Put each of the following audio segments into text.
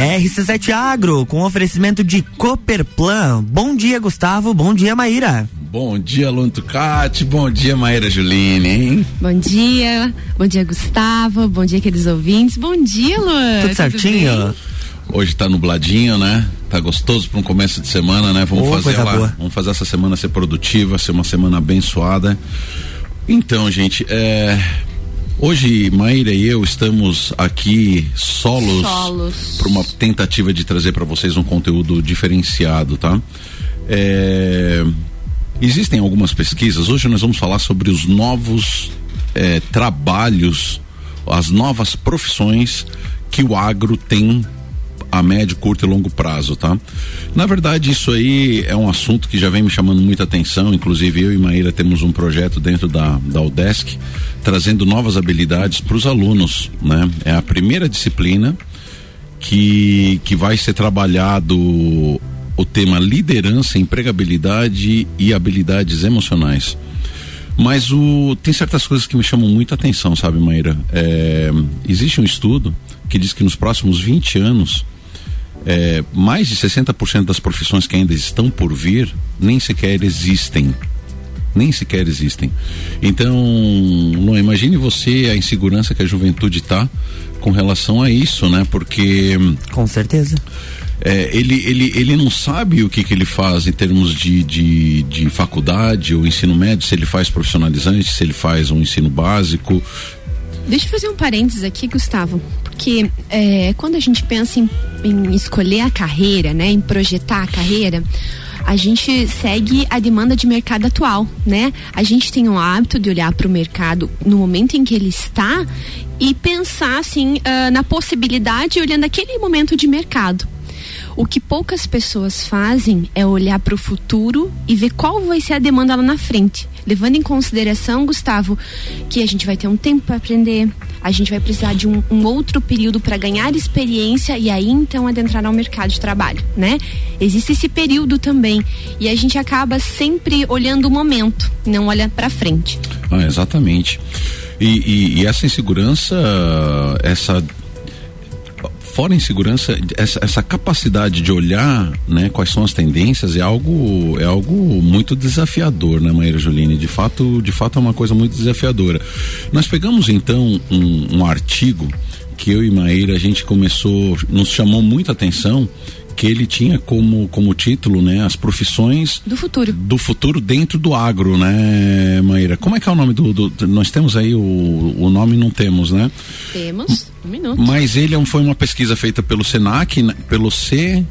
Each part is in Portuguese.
RC7 Agro, com oferecimento de Cooperplan. Bom dia, Gustavo. Bom dia, Maíra. Bom dia, Luan Tucati. Bom dia, Maíra Juline, hein? Bom dia. Bom dia, Gustavo. Bom dia, queridos ouvintes. Bom dia, Luan. Tudo certinho? Tudo Hoje tá nubladinho, né? Tá gostoso para um começo de semana, né? Vamos oh, fazer ela, vamos fazer essa semana ser produtiva, ser uma semana abençoada. Então, gente, é, Hoje, Maíra e eu estamos aqui solos, solos. para uma tentativa de trazer para vocês um conteúdo diferenciado, tá? É, existem algumas pesquisas. Hoje nós vamos falar sobre os novos é, trabalhos, as novas profissões que o agro tem a médio, curto e longo prazo, tá? Na verdade, isso aí é um assunto que já vem me chamando muita atenção, inclusive eu e Maíra temos um projeto dentro da, da UDESC, trazendo novas habilidades para os alunos, né? É a primeira disciplina que, que vai ser trabalhado o tema liderança, empregabilidade e habilidades emocionais. Mas o, tem certas coisas que me chamam muita atenção, sabe, Maíra? É, existe um estudo que diz que nos próximos 20 anos é, mais de 60% das profissões que ainda estão por vir nem sequer existem. Nem sequer existem. Então, não imagine você a insegurança que a juventude está com relação a isso, né? Porque. Com certeza. É, ele, ele, ele não sabe o que, que ele faz em termos de, de, de faculdade ou ensino médio, se ele faz profissionalizante, se ele faz um ensino básico, Deixa eu fazer um parênteses aqui, Gustavo, porque é, quando a gente pensa em, em escolher a carreira, né, em projetar a carreira, a gente segue a demanda de mercado atual, né? A gente tem o hábito de olhar para o mercado no momento em que ele está e pensar assim uh, na possibilidade olhando aquele momento de mercado. O que poucas pessoas fazem é olhar para o futuro e ver qual vai ser a demanda lá na frente. Levando em consideração, Gustavo, que a gente vai ter um tempo para aprender, a gente vai precisar de um, um outro período para ganhar experiência e aí então adentrar ao mercado de trabalho, né? Existe esse período também e a gente acaba sempre olhando o momento, não olha para frente. Ah, exatamente. E, e, e, essa insegurança, essa fora insegurança, essa, essa capacidade de olhar, né, quais são as tendências é algo é algo muito desafiador, né, Maíra Juline? De fato, de fato é uma coisa muito desafiadora. Nós pegamos então um, um artigo que eu e Maíra a gente começou, nos chamou muita atenção que ele tinha como, como título, né, as profissões do futuro. Do futuro dentro do agro, né, Maíra? Como é que é o nome do, do nós temos aí o, o nome não temos, né? Temos, um minuto. Mas ele é foi uma pesquisa feita pelo Senac, né, pelo C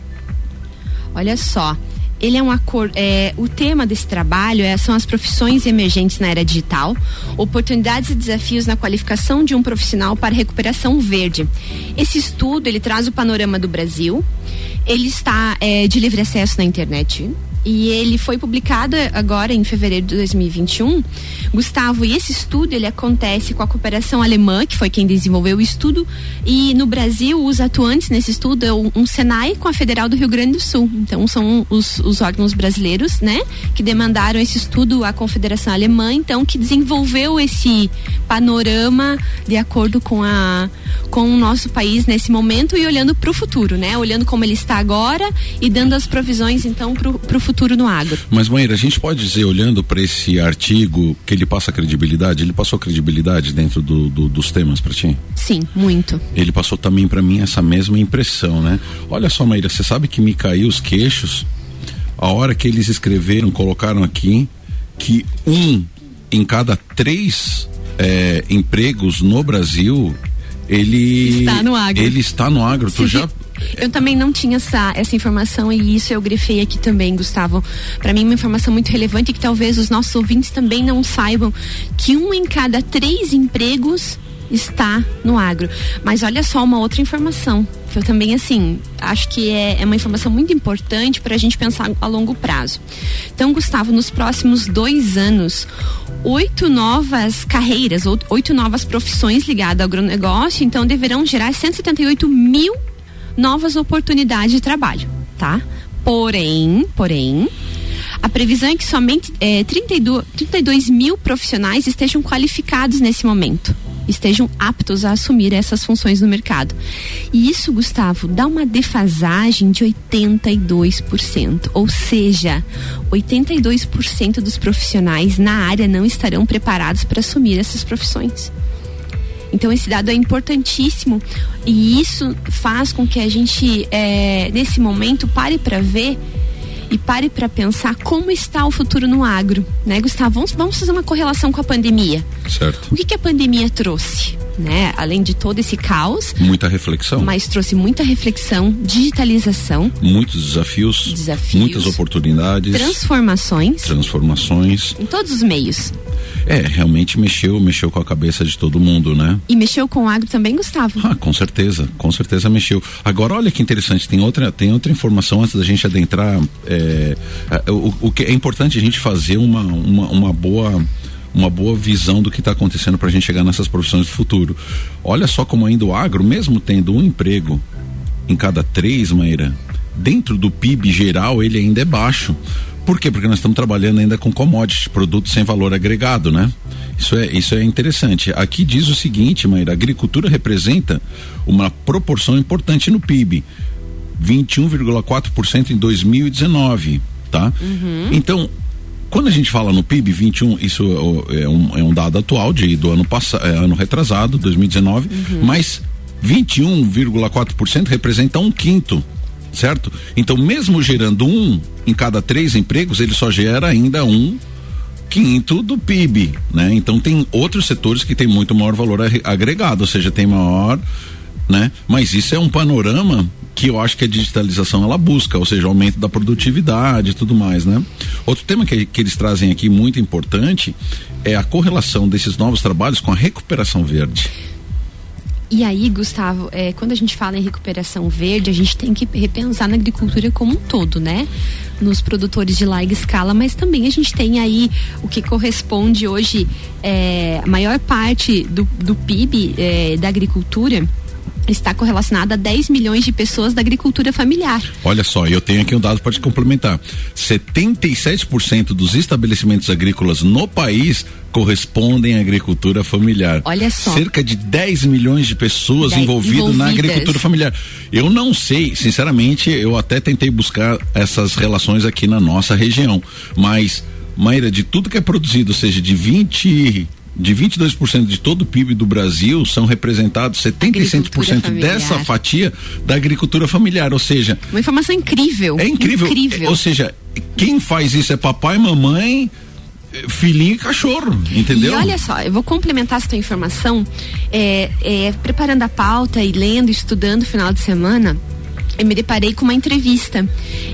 Olha só, ele é um acordo. É, o tema desse trabalho é, são as profissões emergentes na era digital, oportunidades e desafios na qualificação de um profissional para recuperação verde. Esse estudo ele traz o panorama do Brasil. Ele está é, de livre acesso na internet e ele foi publicado agora em fevereiro de 2021. Gustavo, e esse estudo ele acontece com a cooperação alemã, que foi quem desenvolveu o estudo, e no Brasil os atuantes nesse estudo é um, um Senai com a Federal do Rio Grande do Sul. Então são os, os órgãos brasileiros, né, que demandaram esse estudo à Confederação Alemã, então que desenvolveu esse panorama de acordo com a com o nosso país nesse momento e olhando para o futuro, né, olhando como ele está agora e dando as provisões então para o futuro no agro. Mas, Maíra, a gente pode dizer, olhando para esse artigo, que ele passa credibilidade? Ele passou credibilidade dentro do, do, dos temas para ti? Sim, muito. Ele passou também para mim essa mesma impressão, né? Olha só, Maíra, você sabe que me caiu os queixos a hora que eles escreveram, colocaram aqui que um em cada três é, empregos no Brasil ele está no agro. Ele está no agro. tu já eu também não tinha essa, essa informação e isso eu grifei aqui também, Gustavo. Para mim, uma informação muito relevante que talvez os nossos ouvintes também não saibam que um em cada três empregos está no agro. Mas olha só uma outra informação, que eu também, assim, acho que é, é uma informação muito importante para a gente pensar a longo prazo. Então, Gustavo, nos próximos dois anos, oito novas carreiras, oito novas profissões ligadas ao agronegócio, então deverão gerar 178 mil novas oportunidades de trabalho, tá? Porém, porém, a previsão é que somente é, 32, 32 mil profissionais estejam qualificados nesse momento. estejam aptos a assumir essas funções no mercado. E isso, Gustavo, dá uma defasagem de 82%, ou seja, 82% dos profissionais na área não estarão preparados para assumir essas profissões. Então esse dado é importantíssimo e isso faz com que a gente é, nesse momento pare para ver e pare para pensar como está o futuro no agro, né, Gustavo? Vamos, vamos fazer uma correlação com a pandemia. Certo. O que, que a pandemia trouxe? Né? Além de todo esse caos. Muita reflexão. Mas trouxe muita reflexão, digitalização. Muitos desafios. Desafios. Muitas oportunidades. Transformações. Transformações. Em todos os meios. É, realmente mexeu, mexeu com a cabeça de todo mundo, né? E mexeu com o agro também, Gustavo? Ah, com certeza, com certeza mexeu. Agora, olha que interessante, tem outra, tem outra informação antes da gente adentrar. É, o, o que é importante a gente fazer uma, uma, uma boa uma boa visão do que está acontecendo para a gente chegar nessas profissões do futuro. Olha só como ainda o agro, mesmo tendo um emprego em cada três, Maíra, dentro do PIB geral ele ainda é baixo. Por quê? Porque nós estamos trabalhando ainda com commodities, produtos sem valor agregado, né? Isso é, isso é interessante. Aqui diz o seguinte, Maíra, a agricultura representa uma proporção importante no PIB. 21,4% em 2019, tá? Uhum. Então, quando a gente fala no PIB 21, isso é um, é um dado atual de, do ano passado, é, ano retrasado, 2019, uhum. mas 21,4% representa um quinto certo? Então, mesmo gerando um em cada três empregos, ele só gera ainda um quinto do PIB, né? Então tem outros setores que têm muito maior valor agregado, ou seja, tem maior, né? Mas isso é um panorama que eu acho que a digitalização ela busca, ou seja, aumento da produtividade e tudo mais, né? Outro tema que, que eles trazem aqui muito importante é a correlação desses novos trabalhos com a recuperação verde. E aí, Gustavo, é, quando a gente fala em recuperação verde, a gente tem que repensar na agricultura como um todo, né? Nos produtores de larga escala, mas também a gente tem aí o que corresponde hoje é, a maior parte do, do PIB é, da agricultura está correlacionada a 10 milhões de pessoas da agricultura familiar. Olha só, eu tenho aqui um dado para te complementar. 77% dos estabelecimentos agrícolas no país correspondem à agricultura familiar. Olha só. Cerca de 10 milhões de pessoas envolvidas na agricultura familiar. Eu não sei, sinceramente, eu até tentei buscar essas relações aqui na nossa região, mas Maíra, de tudo que é produzido, seja de 20 de 22% de todo o PIB do Brasil são representados 75% dessa fatia da agricultura familiar, ou seja, uma informação incrível. É incrível. incrível. Ou seja, quem faz isso é papai, mamãe, filhinho e cachorro, entendeu? E olha só, eu vou complementar essa tua informação, é, é, preparando a pauta e lendo, estudando final de semana, eu me deparei com uma entrevista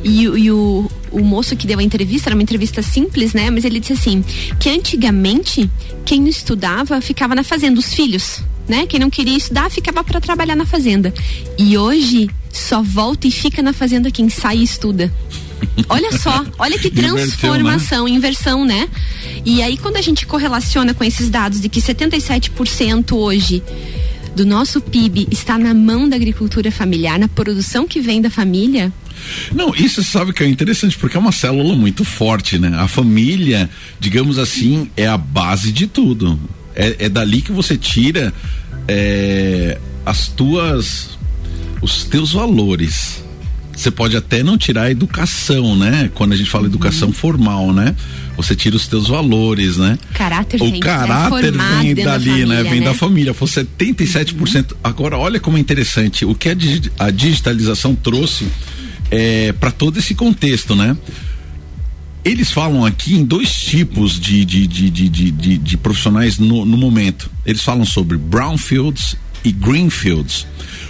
e, e o, o moço que deu a entrevista era uma entrevista simples, né? Mas ele disse assim que antigamente quem não estudava ficava na fazenda, os filhos, né? Quem não queria estudar ficava para trabalhar na fazenda. E hoje só volta e fica na fazenda quem sai e estuda. Olha só, olha que transformação, inversão, né? E aí quando a gente correlaciona com esses dados de que 77% hoje do nosso PIB está na mão da agricultura familiar, na produção que vem da família, não, isso sabe que é interessante, porque é uma célula muito forte, né? A família, digamos assim, é a base de tudo. É, é dali que você tira é, as tuas. os teus valores. Você pode até não tirar a educação, né? Quando a gente fala educação uhum. formal, né? Você tira os teus valores, né? Caráter o caráter vem dali, família, né? Vem né? da família. Foi 77%. Uhum. Agora, olha como é interessante. O que a, a digitalização trouxe é, para todo esse contexto, né? Eles falam aqui em dois tipos de, de, de, de, de, de profissionais no, no, momento. Eles falam sobre brownfields e greenfields.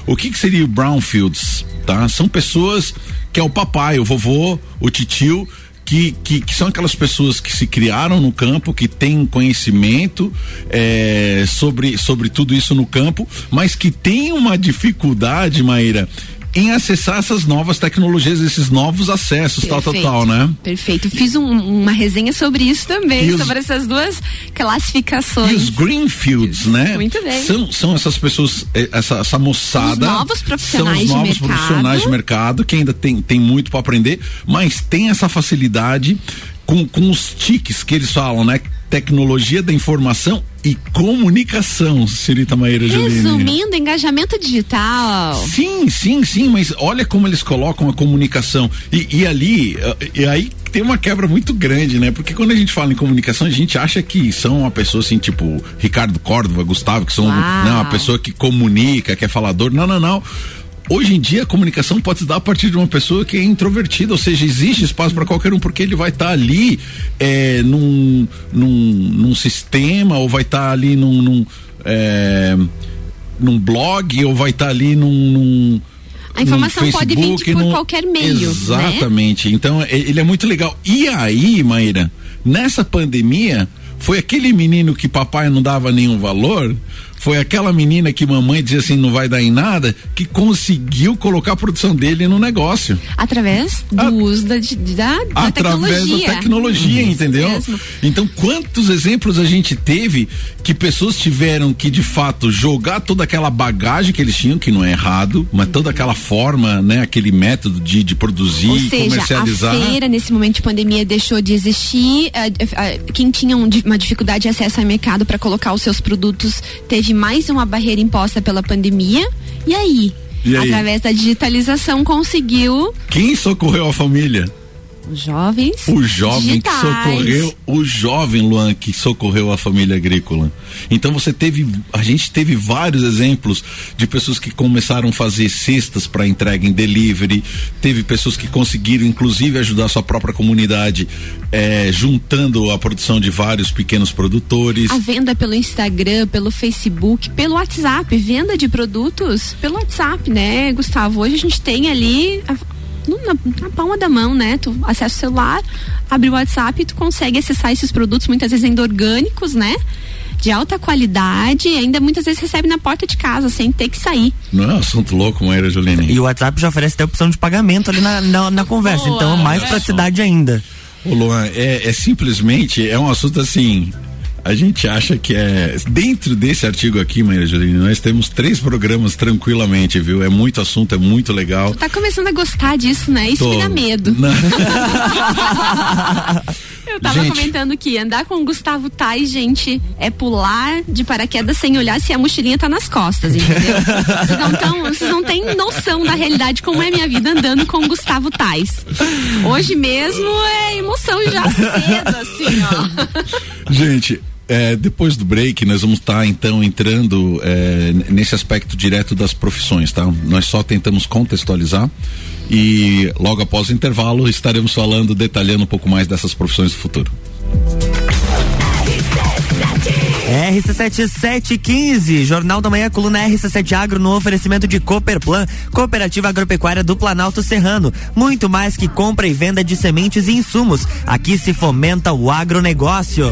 O que, que seria o brownfields? Tá? São pessoas que é o papai, o vovô, o titio, que, que, que, são aquelas pessoas que se criaram no campo, que têm conhecimento é, sobre, sobre tudo isso no campo, mas que têm uma dificuldade, Maíra, em acessar essas novas tecnologias, esses novos acessos, Perfeito. tal, tal, tal, né? Perfeito. Fiz um, uma resenha sobre isso também, e sobre os, essas duas classificações. E os Greenfields, né? Muito bem. São, são essas pessoas, eh, essa, essa moçada. Os novos profissionais são os novos de profissionais de mercado que ainda tem, tem muito para aprender, mas tem essa facilidade com, com os tiques que eles falam, né? Tecnologia da informação e comunicação, senhorita Maíra Juline. Resumindo, engajamento digital. Sim, sim, sim, mas olha como eles colocam a comunicação. E, e ali, eh, e aí tem uma quebra muito grande, né? Porque quando a gente fala em comunicação, a gente acha que são uma pessoa assim, tipo Ricardo Córdova, Gustavo, que são né, uma pessoa que comunica, que é falador. Não, não, não hoje em dia a comunicação pode se dar a partir de uma pessoa que é introvertida, ou seja, existe espaço para qualquer um, porque ele vai estar tá ali é, num, num, num, sistema, ou vai estar tá ali num, num, é, num, blog, ou vai estar tá ali num, num a informação Facebook, pode vir por no... qualquer meio. Né? Exatamente. Né? Então, ele é muito legal. E aí, Maíra, nessa pandemia, foi aquele menino que papai não dava nenhum valor foi aquela menina que mamãe dizia assim, não vai dar em nada, que conseguiu colocar a produção dele no negócio. Através do a, uso da, da, da Através tecnologia. da tecnologia, uhum. entendeu? Então, quantos exemplos a gente teve que pessoas tiveram que, de fato, jogar toda aquela bagagem que eles tinham, que não é errado, mas toda aquela forma, né, aquele método de, de produzir Ou seja, comercializar. A feira, nesse momento de pandemia, deixou de existir. quem tinha uma dificuldade de acesso ao mercado para colocar os seus produtos teve mais uma barreira imposta pela pandemia. E aí? E aí? Através da digitalização conseguiu. Quem socorreu a família? Os jovens. O jovem digitais. que socorreu, o jovem Luan que socorreu a família agrícola. Então você teve, a gente teve vários exemplos de pessoas que começaram a fazer cestas para entrega em delivery, teve pessoas que conseguiram inclusive ajudar a sua própria comunidade, é, juntando a produção de vários pequenos produtores. A venda pelo Instagram, pelo Facebook, pelo WhatsApp, venda de produtos pelo WhatsApp, né, Gustavo? Hoje a gente tem ali na, na, palma da mão, né? Tu acessa o celular, abre o WhatsApp e tu consegue acessar esses produtos, muitas vezes ainda orgânicos, né? de alta qualidade e ainda muitas vezes recebe na porta de casa, sem ter que sair. Não é um assunto louco, Maíra Juline. E o WhatsApp já oferece até opção de pagamento ali na, na, na conversa, Boa, então mais praticidade ainda. Ô Luan, é, é simplesmente, é um assunto assim, a gente acha que é. Dentro desse artigo aqui, Maria Juline, nós temos três programas tranquilamente, viu? É muito assunto, é muito legal. Tu tá começando a gostar disso, né? Isso Tô. me dá medo. Eu tava gente. comentando que andar com o Gustavo Tais, gente, é pular de paraquedas sem olhar se a mochilinha tá nas costas, entendeu? vocês, não tão, vocês não têm noção da realidade como é minha vida andando com o Gustavo Tais. Hoje mesmo é emoção já cedo, assim, ó. Gente, é, depois do break, nós vamos estar tá, então entrando é, nesse aspecto direto das profissões, tá? Nós só tentamos contextualizar e logo após o intervalo estaremos falando, detalhando um pouco mais dessas profissões do futuro. RC7715, Jornal da Manhã, coluna RC7 Agro no oferecimento de Cooperplan, Cooperativa Agropecuária do Planalto Serrano. Muito mais que compra e venda de sementes e insumos. Aqui se fomenta o agronegócio.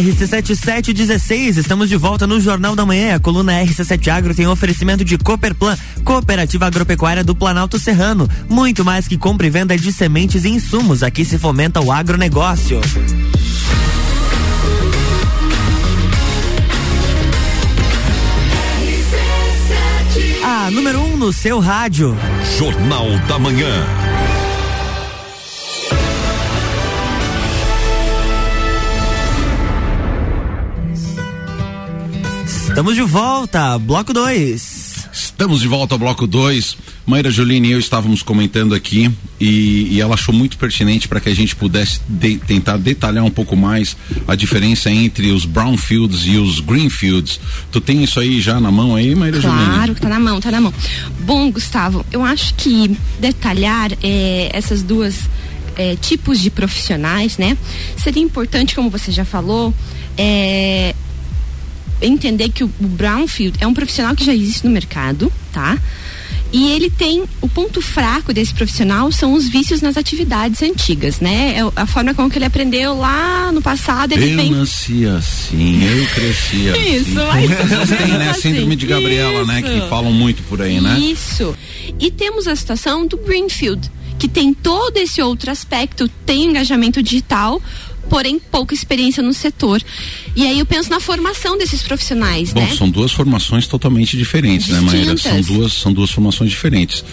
RC7716, estamos de volta no Jornal da Manhã. A coluna RC7 Agro tem oferecimento de Cooperplan, Cooperativa Agropecuária do Planalto Serrano. Muito mais que compra e venda de sementes e insumos. Aqui se fomenta o agronegócio. A número 1 um no seu rádio. Jornal da Manhã. Estamos de volta, bloco 2. Estamos de volta ao bloco 2. Maíra Juline e eu estávamos comentando aqui e, e ela achou muito pertinente para que a gente pudesse de, tentar detalhar um pouco mais a diferença entre os brownfields e os greenfields. Tu tem isso aí já na mão aí, Maíra claro, Juline? Claro, tá na mão, tá na mão. Bom, Gustavo, eu acho que detalhar é, essas duas é, tipos de profissionais, né? Seria importante, como você já falou, é, entender que o, Brownfield é um profissional que já existe no mercado, tá? E ele tem o ponto fraco desse profissional são os vícios nas atividades antigas, né? É a forma como que ele aprendeu lá no passado. Ele eu vem... nasci assim, eu cresci assim. Isso, mas tem, né? Assim. Síndrome de Gabriela, Isso. né? Que falam muito por aí, né? Isso. E temos a situação do Greenfield, que tem todo esse outro aspecto, tem engajamento digital, porém pouca experiência no setor. E aí eu penso na formação desses profissionais, Bom, né? são duas formações totalmente diferentes, Distintas. né, Maíra? São duas, são duas formações diferentes.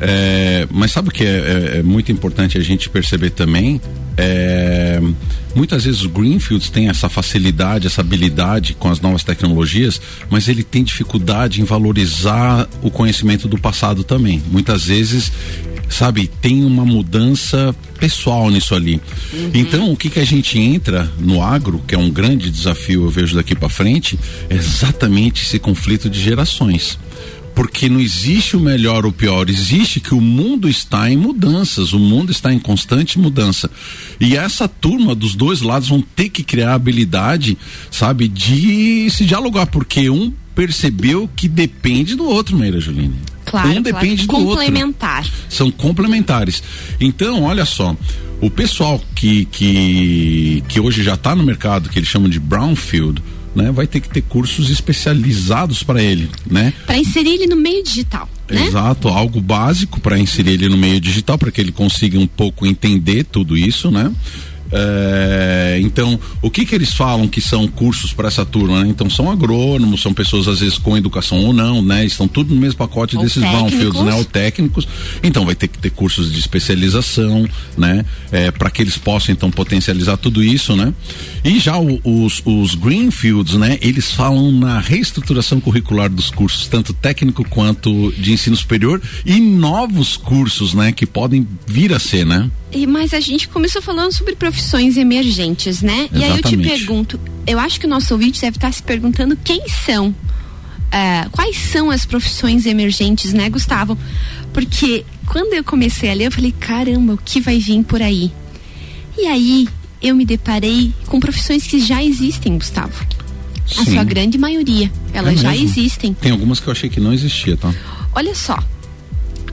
É, mas sabe o que é, é, é, muito importante a gente perceber também? É, muitas vezes o Greenfields tem essa facilidade, essa habilidade com as novas tecnologias, mas ele tem dificuldade em valorizar o conhecimento do passado também. Muitas vezes sabe, tem uma mudança pessoal nisso ali. Uhum. Então, o que que a gente entra no agro, que é um grande desafio, eu vejo daqui para frente, é exatamente esse conflito de gerações porque não existe o melhor ou o pior, existe que o mundo está em mudanças, o mundo está em constante mudança. E essa turma dos dois lados vão ter que criar a habilidade, sabe, de se dialogar, porque um percebeu que depende do outro, Meira Juline. Claro, um depende claro. do Complementar. outro. São complementares. Então, olha só, o pessoal que que, que hoje já está no mercado, que eles chamam de brownfield, né, vai ter que ter cursos especializados para ele, né? Para inserir ele no meio digital. Né? Exato, algo básico para inserir ele no meio digital, para que ele consiga um pouco entender tudo isso, né? É, então, o que que eles falam que são cursos para essa turma? Né? Então, são agrônomos, são pessoas às vezes com educação ou não, né? Estão tudo no mesmo pacote ou desses técnicos. brownfields, né? Ou técnicos. Então, vai ter que ter cursos de especialização, né? É, para que eles possam então potencializar tudo isso, né? E já o, os, os greenfields, né? Eles falam na reestruturação curricular dos cursos, tanto técnico quanto de ensino superior e novos cursos, né? Que podem vir a ser, né? E, mas a gente começou falando sobre profissões emergentes, né? Exatamente. E aí eu te pergunto, eu acho que o nosso ouvinte deve estar se perguntando quem são, uh, quais são as profissões emergentes, né, Gustavo? Porque quando eu comecei a ler, eu falei, caramba, o que vai vir por aí? E aí eu me deparei com profissões que já existem, Gustavo. Sim. A sua grande maioria, elas é já existem. Tem algumas que eu achei que não existia, tá? Olha só,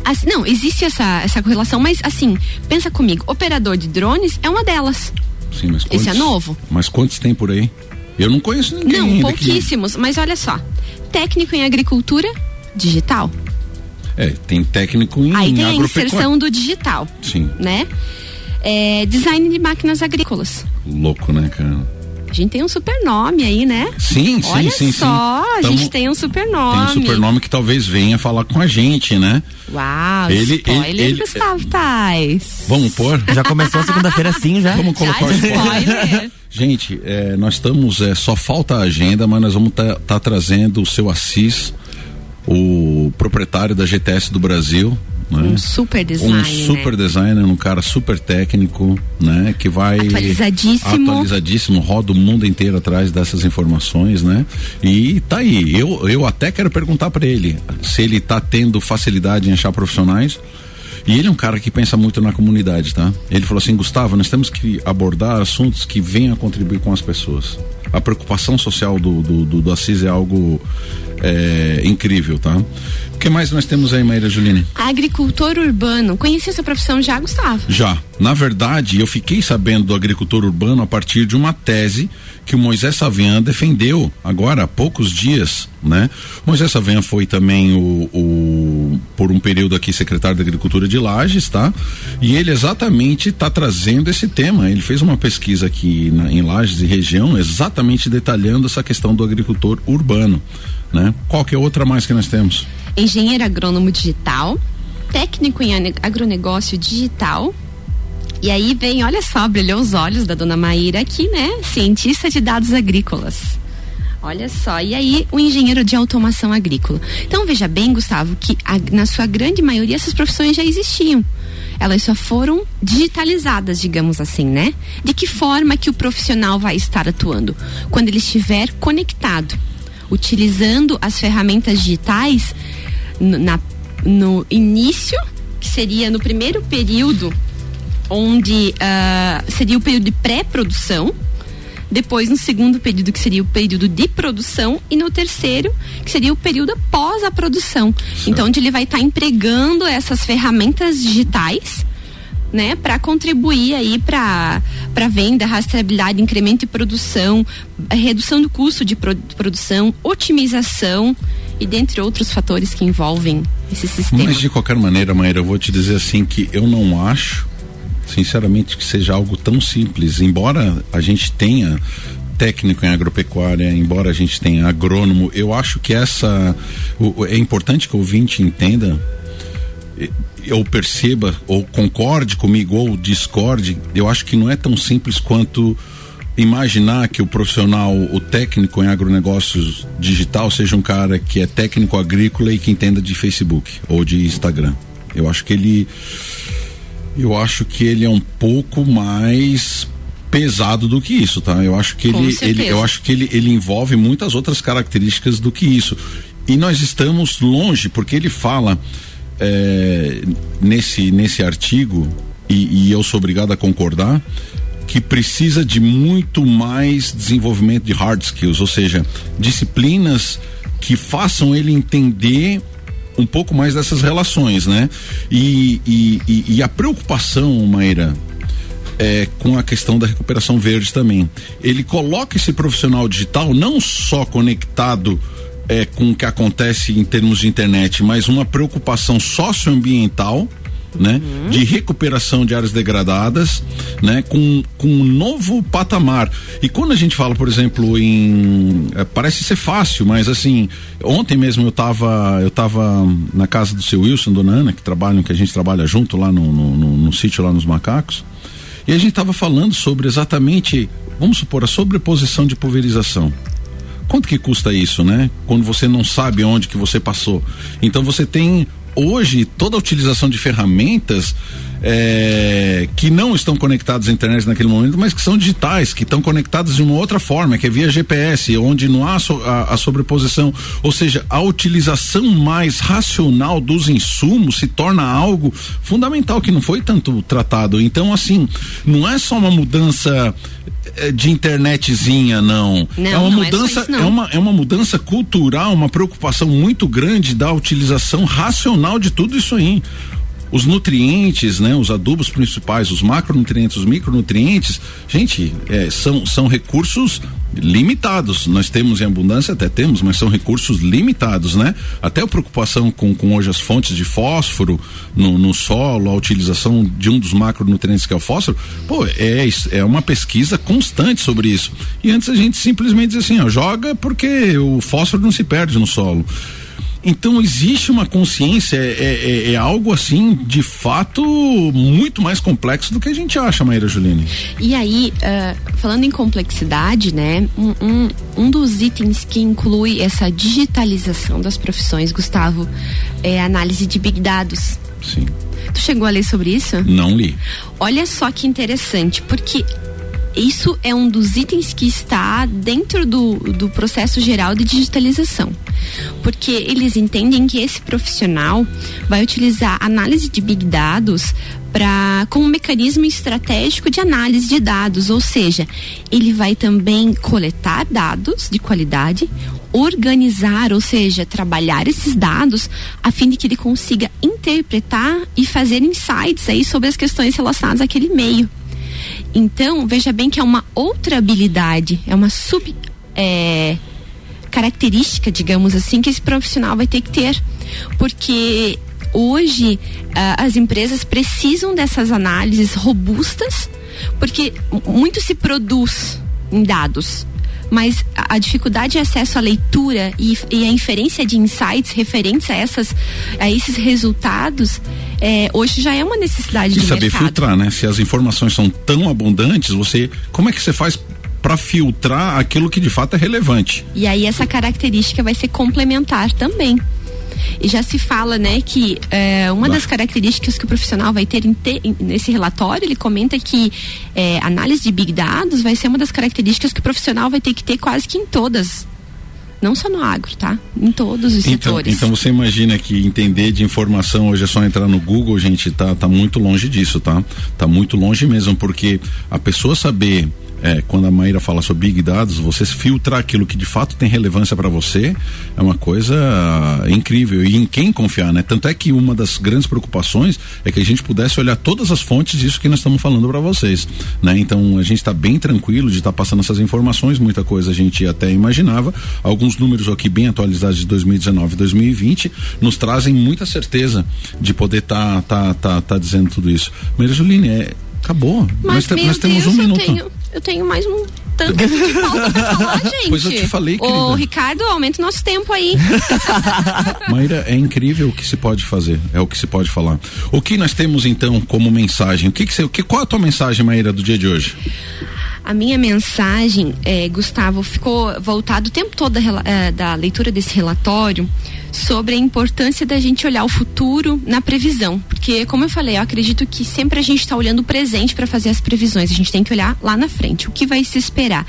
Assim, não, existe essa, essa correlação, mas assim, pensa comigo, operador de drones é uma delas. Sim, mas quantos, Esse é novo? Mas quantos tem por aí? Eu não conheço ninguém. Não, pouquíssimos, que... mas olha só. Técnico em agricultura digital. É, tem técnico em Aí tem a inserção do digital. Sim. Né? É, design de máquinas agrícolas. Louco, né, cara? A gente tem um super nome aí, né? Sim, sim, Olha sim. só, sim. a Tamo, gente tem um super nome. Tem um super nome que talvez venha falar com a gente, né? Uau, ele, spoiler ele, ele, Gustavo Tais. Vamos pôr? Já começou a segunda-feira sim, já? Vamos colocar já, spoiler. gente, é, nós estamos, é, só falta a agenda, mas nós vamos estar tá, tá trazendo o seu Assis, o proprietário da GTS do Brasil, né? Um super designer. Um super designer, um cara super técnico, né? Que vai. Atualizadíssimo. Atualizadíssimo, roda o mundo inteiro atrás dessas informações, né? E tá aí. Eu, eu até quero perguntar para ele se ele tá tendo facilidade em achar profissionais. E ele é um cara que pensa muito na comunidade, tá? Ele falou assim, Gustavo, nós temos que abordar assuntos que venham a contribuir com as pessoas. A preocupação social do, do, do, do Assis é algo é, incrível, tá? O que mais nós temos aí, Maíra Juline? Agricultor urbano. Conhecia essa profissão já, Gustavo? Já. Na verdade, eu fiquei sabendo do agricultor urbano a partir de uma tese que o Moisés Savian defendeu agora há poucos dias, né? Moisés Savian foi também o, o, por um período aqui secretário da Agricultura de Lages, tá? E ele exatamente está trazendo esse tema. Ele fez uma pesquisa aqui na, em Lages e região, exatamente detalhando essa questão do agricultor urbano, né? Qual que é outra mais que nós temos? engenheiro agrônomo digital, técnico em agronegócio digital. E aí vem, olha só, brilhou os olhos da dona Maíra aqui, né? Cientista de dados agrícolas. Olha só, e aí o engenheiro de automação agrícola. Então veja bem, Gustavo, que a, na sua grande maioria essas profissões já existiam. Elas só foram digitalizadas, digamos assim, né? De que forma que o profissional vai estar atuando? Quando ele estiver conectado, utilizando as ferramentas digitais na, no início, que seria no primeiro período onde uh, seria o período de pré-produção, depois no segundo período que seria o período de produção e no terceiro que seria o período após a produção. Certo. Então onde ele vai estar tá empregando essas ferramentas digitais né, para contribuir aí para para venda, rastreabilidade, incremento de produção, redução do custo de produção, otimização e dentre outros fatores que envolvem esse sistema. Mas de qualquer maneira, Maíra, eu vou te dizer assim que eu não acho, sinceramente, que seja algo tão simples. Embora a gente tenha técnico em agropecuária, embora a gente tenha agrônomo, eu acho que essa é importante que o ouvinte entenda ou perceba, ou concorde comigo, ou discorde, eu acho que não é tão simples quanto imaginar que o profissional, o técnico em agronegócios digital, seja um cara que é técnico agrícola e que entenda de Facebook ou de Instagram. Eu acho que ele. Eu acho que ele é um pouco mais pesado do que isso, tá? Eu acho que ele, ele eu acho que ele, ele envolve muitas outras características do que isso. E nós estamos longe, porque ele fala é, nesse, nesse artigo, e, e eu sou obrigado a concordar, que precisa de muito mais desenvolvimento de hard skills, ou seja, disciplinas que façam ele entender um pouco mais dessas relações, né? E, e, e, e a preocupação, Maíra, é, com a questão da recuperação verde também. Ele coloca esse profissional digital não só conectado é, com o que acontece em termos de internet, mas uma preocupação socioambiental. Né? Uhum. De recuperação de áreas degradadas, né? Com, com um novo patamar. E quando a gente fala, por exemplo, em. É, parece ser fácil, mas assim, ontem mesmo eu estava eu tava na casa do seu Wilson, dona Ana, que trabalham, que a gente trabalha junto lá no, no, no, no sítio lá nos macacos. E a gente estava falando sobre exatamente, vamos supor, a sobreposição de pulverização. Quanto que custa isso, né? Quando você não sabe onde que você passou. Então você tem hoje toda a utilização de ferramentas é, que não estão conectadas à internet naquele momento, mas que são digitais, que estão conectadas de uma outra forma, que é via GPS, onde não há so, a, a, sobreposição. Ou seja, a utilização mais racional dos insumos se torna algo fundamental que não foi tanto tratado. Então, assim, não é só uma mudança é, de internetzinha, não. não é uma não é mudança, é, isso, é, uma, é uma mudança cultural, uma preocupação muito grande da utilização racional de tudo isso aí os nutrientes, né, os adubos principais, os macronutrientes, os micronutrientes, gente, é, são, são recursos limitados. Nós temos em abundância, até temos, mas são recursos limitados, né? Até a preocupação com, com hoje as fontes de fósforo no, no solo, a utilização de um dos macronutrientes que é o fósforo, pô, é, é uma pesquisa constante sobre isso. E antes a gente simplesmente diz assim, ó, joga porque o fósforo não se perde no solo. Então existe uma consciência, é, é, é, é, algo assim, de fato, muito mais complexo do que a gente acha, Maíra Juline. E aí, uh, falando em complexidade, né, um, um, um, dos itens que inclui essa digitalização das profissões, Gustavo, é a análise de big dados. Sim. Tu chegou a ler sobre isso? Não li. Olha só que interessante, porque isso é um dos itens que está dentro do, do processo geral de digitalização. Porque eles entendem que esse profissional vai utilizar análise de big dados para como um mecanismo estratégico de análise de dados, ou seja, ele vai também coletar dados de qualidade, organizar, ou seja, trabalhar esses dados a fim de que ele consiga interpretar e fazer insights aí sobre as questões relacionadas àquele meio. Então, veja bem que é uma outra habilidade, é uma sub é, característica, digamos assim, que esse profissional vai ter que ter. Porque hoje uh, as empresas precisam dessas análises robustas, porque muito se produz em dados mas a dificuldade de acesso à leitura e, e a inferência de insights referentes a, essas, a esses resultados é, hoje já é uma necessidade e saber mercado. filtrar, né? Se as informações são tão abundantes, você como é que você faz para filtrar aquilo que de fato é relevante? E aí essa característica vai ser complementar também. E já se fala, né, que é, uma das características que o profissional vai ter te, nesse relatório, ele comenta que é, análise de big dados vai ser uma das características que o profissional vai ter que ter quase que em todas Não só no agro, tá? Em todos os então, setores. Então você imagina que entender de informação hoje é só entrar no Google, gente, tá, tá muito longe disso, tá? Tá muito longe mesmo, porque a pessoa saber é, quando a Maíra fala sobre Big Dados, você filtrar aquilo que de fato tem relevância para você é uma coisa incrível e em quem confiar, né? Tanto é que uma das grandes preocupações é que a gente pudesse olhar todas as fontes disso que nós estamos falando para vocês, né? Então a gente está bem tranquilo de estar tá passando essas informações, muita coisa a gente até imaginava, alguns números aqui bem atualizados de 2019 e 2020 nos trazem muita certeza de poder estar tá, tá, tá, tá dizendo tudo isso. Maria Juline, é, acabou. Mas, nós, nós temos um minuto. Tenho eu tenho mais um tanto de pauta pra falar, gente. Pois eu te falei, querida. Ô, Ricardo, aumenta o nosso tempo aí. Maíra, é incrível o que se pode fazer, é o que se pode falar. O que nós temos então como mensagem? O que, que você, o que qual a tua mensagem, Maíra, do dia de hoje? A minha mensagem, é, Gustavo, ficou voltado o tempo todo da, é, da leitura desse relatório sobre a importância da gente olhar o futuro na previsão. Porque, como eu falei, eu acredito que sempre a gente está olhando o presente para fazer as previsões. A gente tem que olhar lá na frente, o que vai se esperar.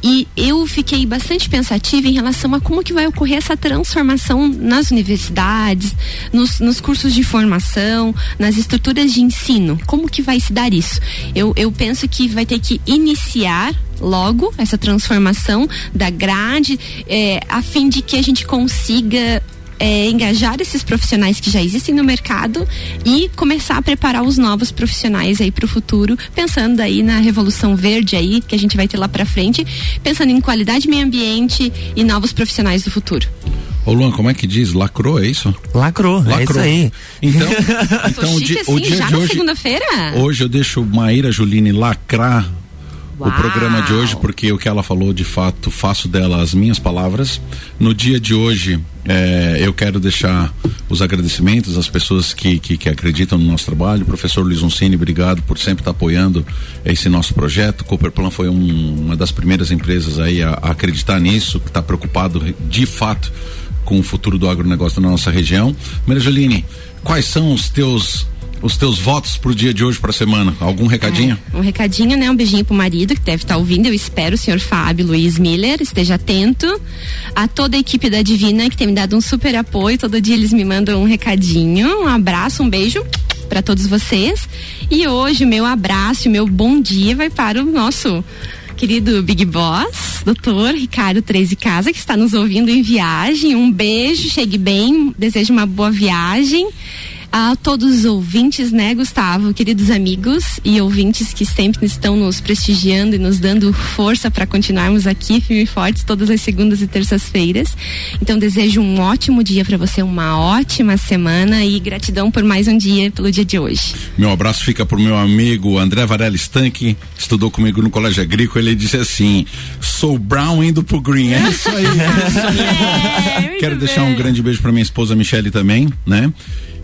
E eu fiquei bastante pensativa em relação a como que vai ocorrer essa transformação nas universidades, nos, nos cursos de formação, nas estruturas de ensino. Como que vai se dar isso? Eu, eu penso que vai ter que iniciar logo essa transformação da grade, é, a fim de que a gente consiga é, engajar esses profissionais que já existem no mercado e começar a preparar os novos profissionais aí para o futuro, pensando aí na revolução verde aí que a gente vai ter lá para frente, pensando em qualidade meio ambiente e novos profissionais do futuro. Ô Luan, como é que diz? Lacrou, é isso? Lacrou, Lacrou. é isso aí. Então, então o, dia, assim, o dia de hoje. segunda-feira? Hoje eu deixo Maíra Juline lacrar Uau. o programa de hoje, porque o que ela falou, de fato, faço dela as minhas palavras. No dia de hoje, é, eu quero deixar os agradecimentos às pessoas que, que, que acreditam no nosso trabalho. professor Luiz Uncini, obrigado por sempre estar apoiando esse nosso projeto. Cooperplan foi um, uma das primeiras empresas aí a, a acreditar nisso, que está preocupado de fato com o futuro do agronegócio na nossa região. Maria Joline, quais são os teus os teus votos pro dia de hoje, pra semana? Algum recadinho? É, um recadinho, né? Um beijinho pro marido que deve estar tá ouvindo. Eu espero o senhor Fábio Luiz Miller esteja atento. A toda a equipe da Divina que tem me dado um super apoio. Todo dia eles me mandam um recadinho. Um abraço, um beijo para todos vocês. E hoje meu abraço, meu bom dia vai para o nosso querido Big Boss, doutor Ricardo Treze Casa, que está nos ouvindo em viagem. Um beijo, chegue bem, desejo uma boa viagem a todos os ouvintes, né, Gustavo, queridos amigos e ouvintes que sempre estão nos prestigiando e nos dando força para continuarmos aqui firme e fortes todas as segundas e terças-feiras. Então desejo um ótimo dia para você, uma ótima semana e gratidão por mais um dia pelo dia de hoje. Meu abraço fica pro meu amigo André Varela Stanque, estudou comigo no Colégio Agrícola, ele disse assim: "Sou Brown indo pro Green". É isso aí. É Quero bem. deixar um grande beijo para minha esposa Michele também, né?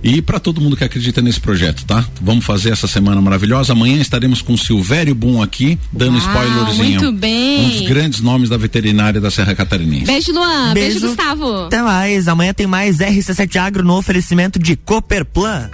E para todo mundo que acredita nesse projeto, tá? Vamos fazer essa semana maravilhosa. Amanhã estaremos com o Silvério Boom aqui, dando Uau, spoilerzinho. Muito bem. Um dos grandes nomes da veterinária da Serra Catarinense. Beijo, Luan. Beijo, Beijo Gustavo. Até mais. Amanhã tem mais RC7 Agro no oferecimento de Cooperplan.